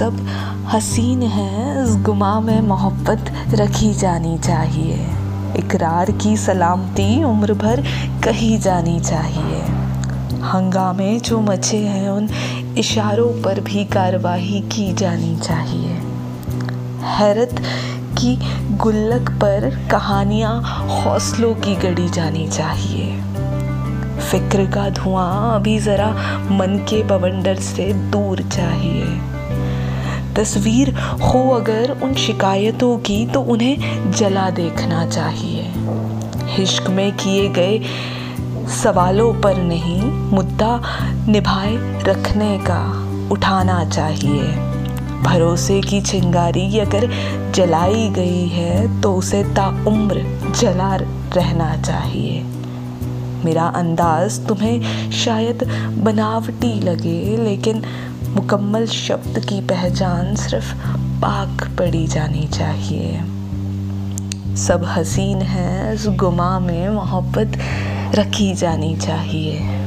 सब हसीन है, इस गुमा में मोहब्बत रखी जानी चाहिए। इकरार की सलामती उम्र भर कही जानी चाहिए। हंगामे जो मचे हैं, उन इशारों पर भी कार्रवाई की जानी चाहिए। हैरत की गुल्लक पर कहानियाँ हौसलों की गढ़ी जानी चाहिए। फ़िक्र का धुआँ अभी ज़रा मन के बवंडर से दूर चाहिए। तस्वीर हो अगर उन शिकायतों की तो उन्हें जला देखना चाहिए। हिश्क में किए गए सवालों पर नहीं, मुद्दा निभाए रखने का उठाना चाहिए। भरोसे की चिंगारी अगर जलाई गई है तो उसे ताउम्र जला रहना चाहिए। मेरा अंदाज तुम्हें शायद बनावटी लगे, लेकिन मुकम्मल शब्द की पहचान सिर्फ़ पाक पड़ी जानी चाहिए। सब हसीन है इस गुमा में मोहब्बत रखी जानी चाहिए।